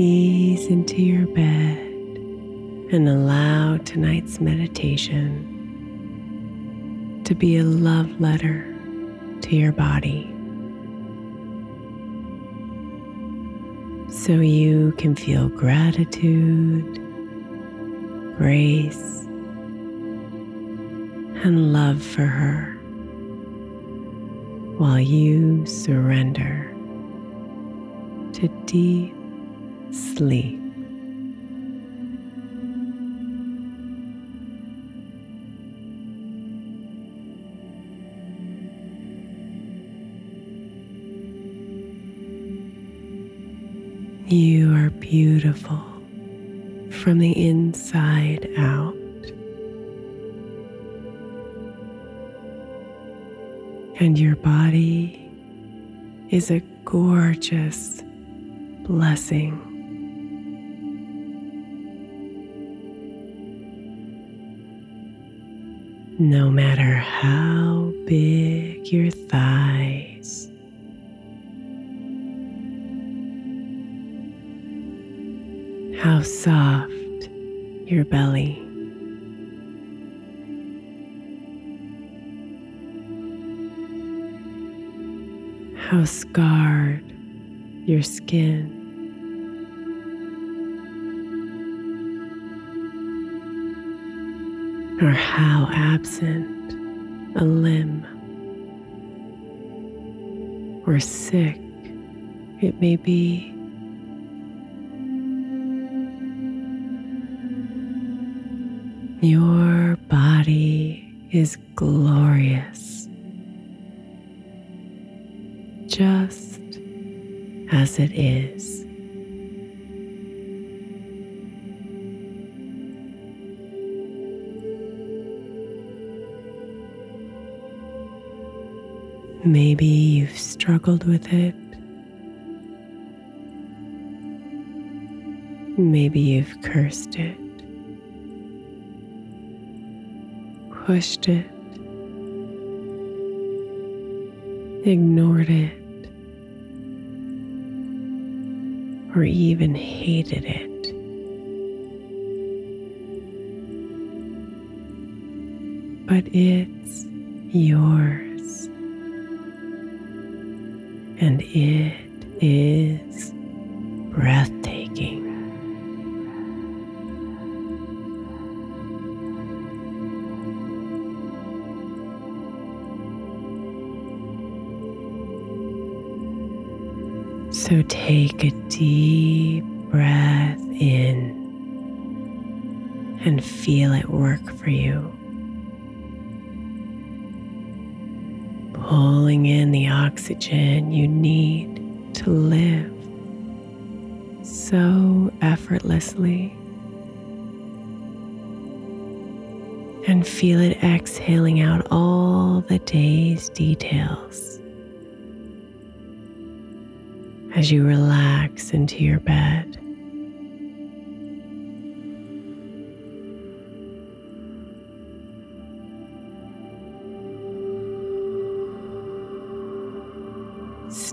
Ease into your bed and allow tonight's meditation to be a love letter to your body. So you can feel gratitude, grace, and love for her while you surrender to deep sleep. You are beautiful from the inside out. And your body is a gorgeous blessing. No matter how big your thighs, how soft your belly. how scarred your skin. Or how absent a limb or sick it may be. Your body is glorious, just as it is. Maybe you've struggled with it. Maybe you've cursed it, pushed it, ignored it, or even hated it. But it's yours, and it is breathtaking. So take a deep breath in and feel it work for you. Pulling in the oxygen you need to live so effortlessly. And feel it exhaling out all the day's details as you relax into your bed.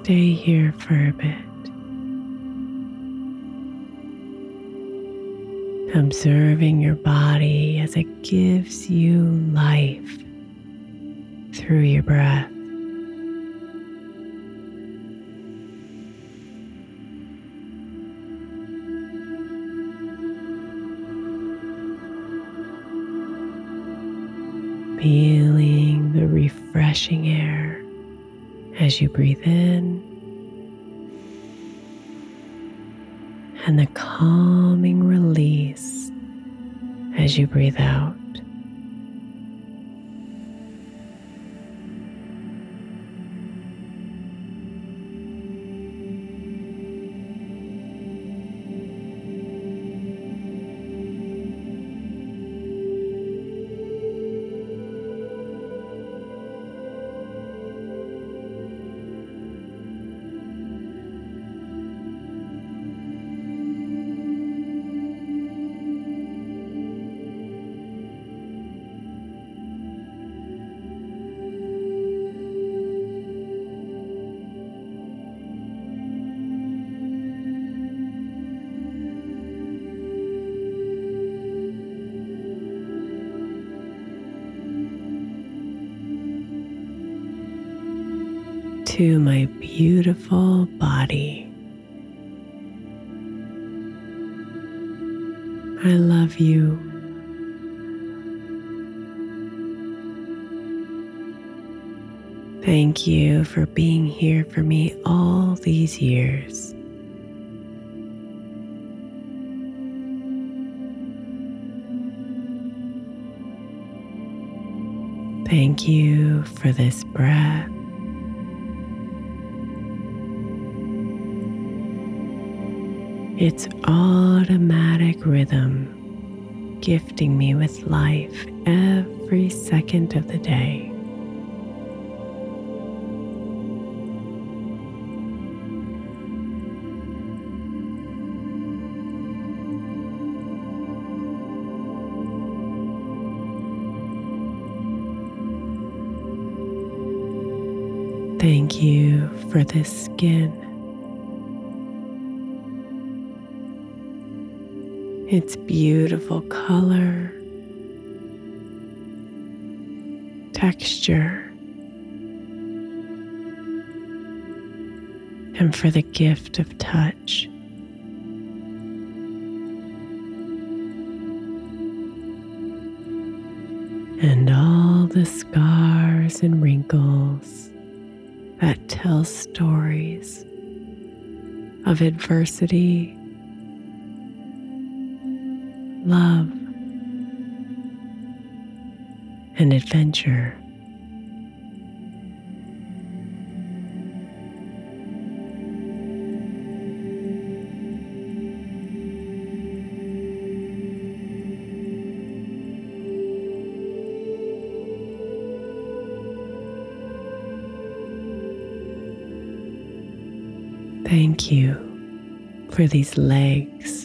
Stay here for a bit. Observing your body as it gives you life through your breath. feeling the refreshing air as you breathe in and the calming release as you breathe out. To my beautiful body. I love you. Thank you for being here for me all these years. Thank you for this breath. Its automatic rhythm, gifting me with life every second of the day. Thank you for this skin. Its beautiful color, texture, and for the gift of touch. And all the scars and wrinkles that tell stories of adversity, love, and adventure. Thank you for these legs.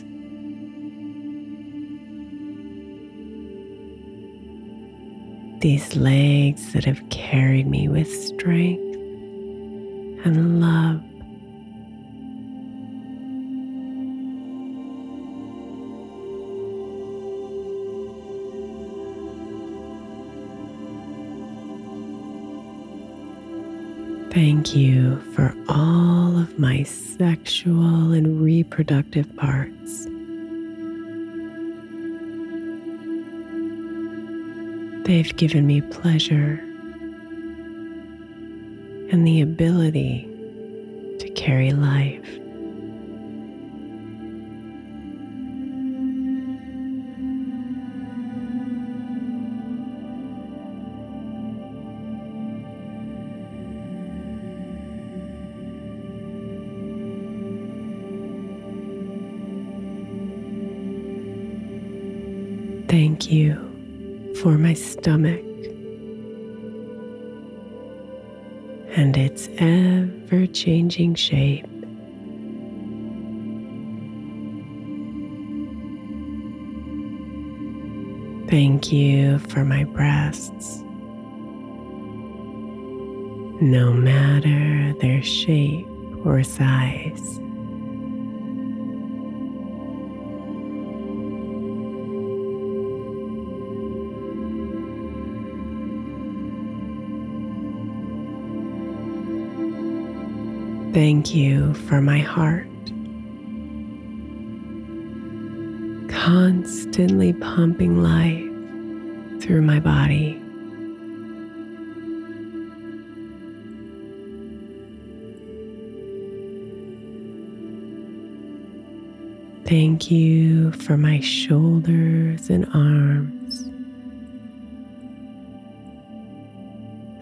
These legs that have carried me with strength and love. Thank you for all of my sexual and reproductive parts. They've given me pleasure and the ability to carry life. Thank you for my stomach and its ever changing shape. Thank you for my breasts, no matter their shape or size. Thank you for my heart, constantly pumping life through my body. Thank you for my shoulders and arms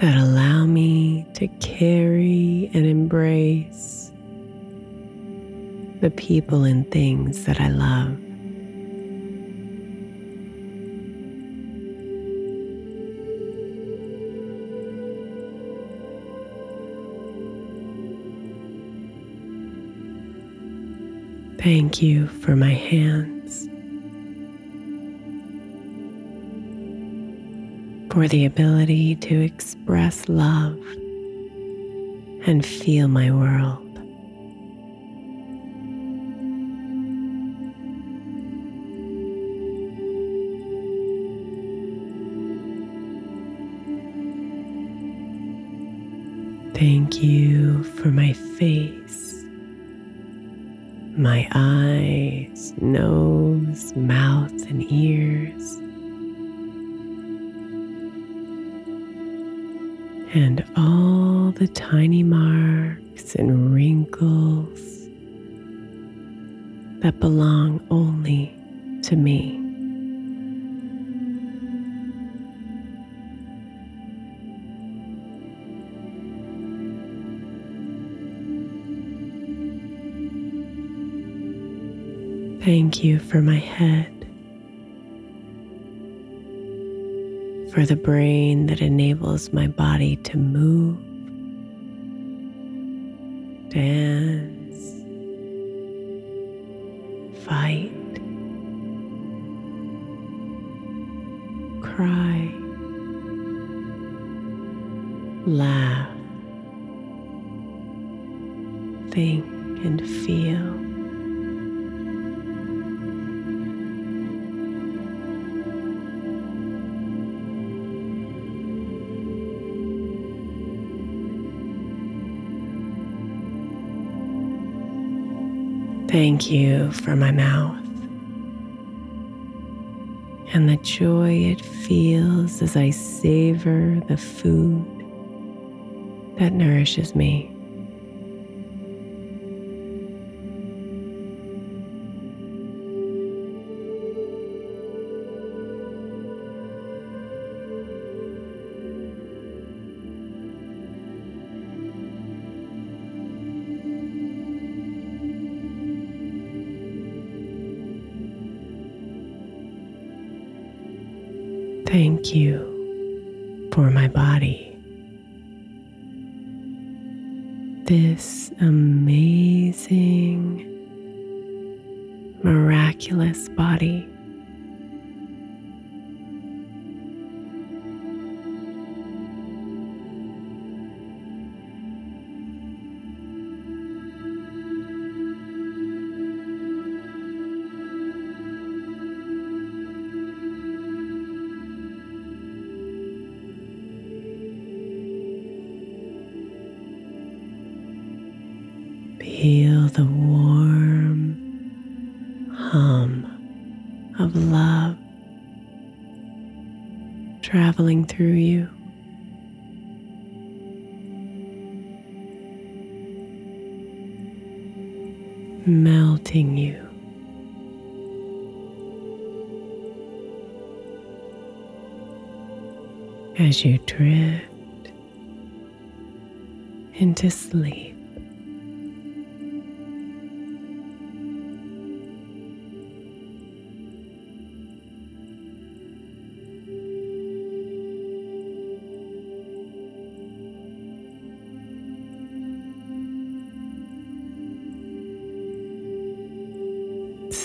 that allow me to carry and embrace the people and things that I love. Thank you for my hands, for the ability to express love and feel my world. Thank you for my face, my eyes, nose, mouth, and ears. And all the tiny marks and wrinkles that belong only to me. Thank you for my head, for the brain that enables my body to move, dance, fight, cry, laugh, think, and feel. Thank you for my mouth and the joy it feels as I savor the food that nourishes me. The warm hum of love traveling through you. Melting you. As you drift into sleep.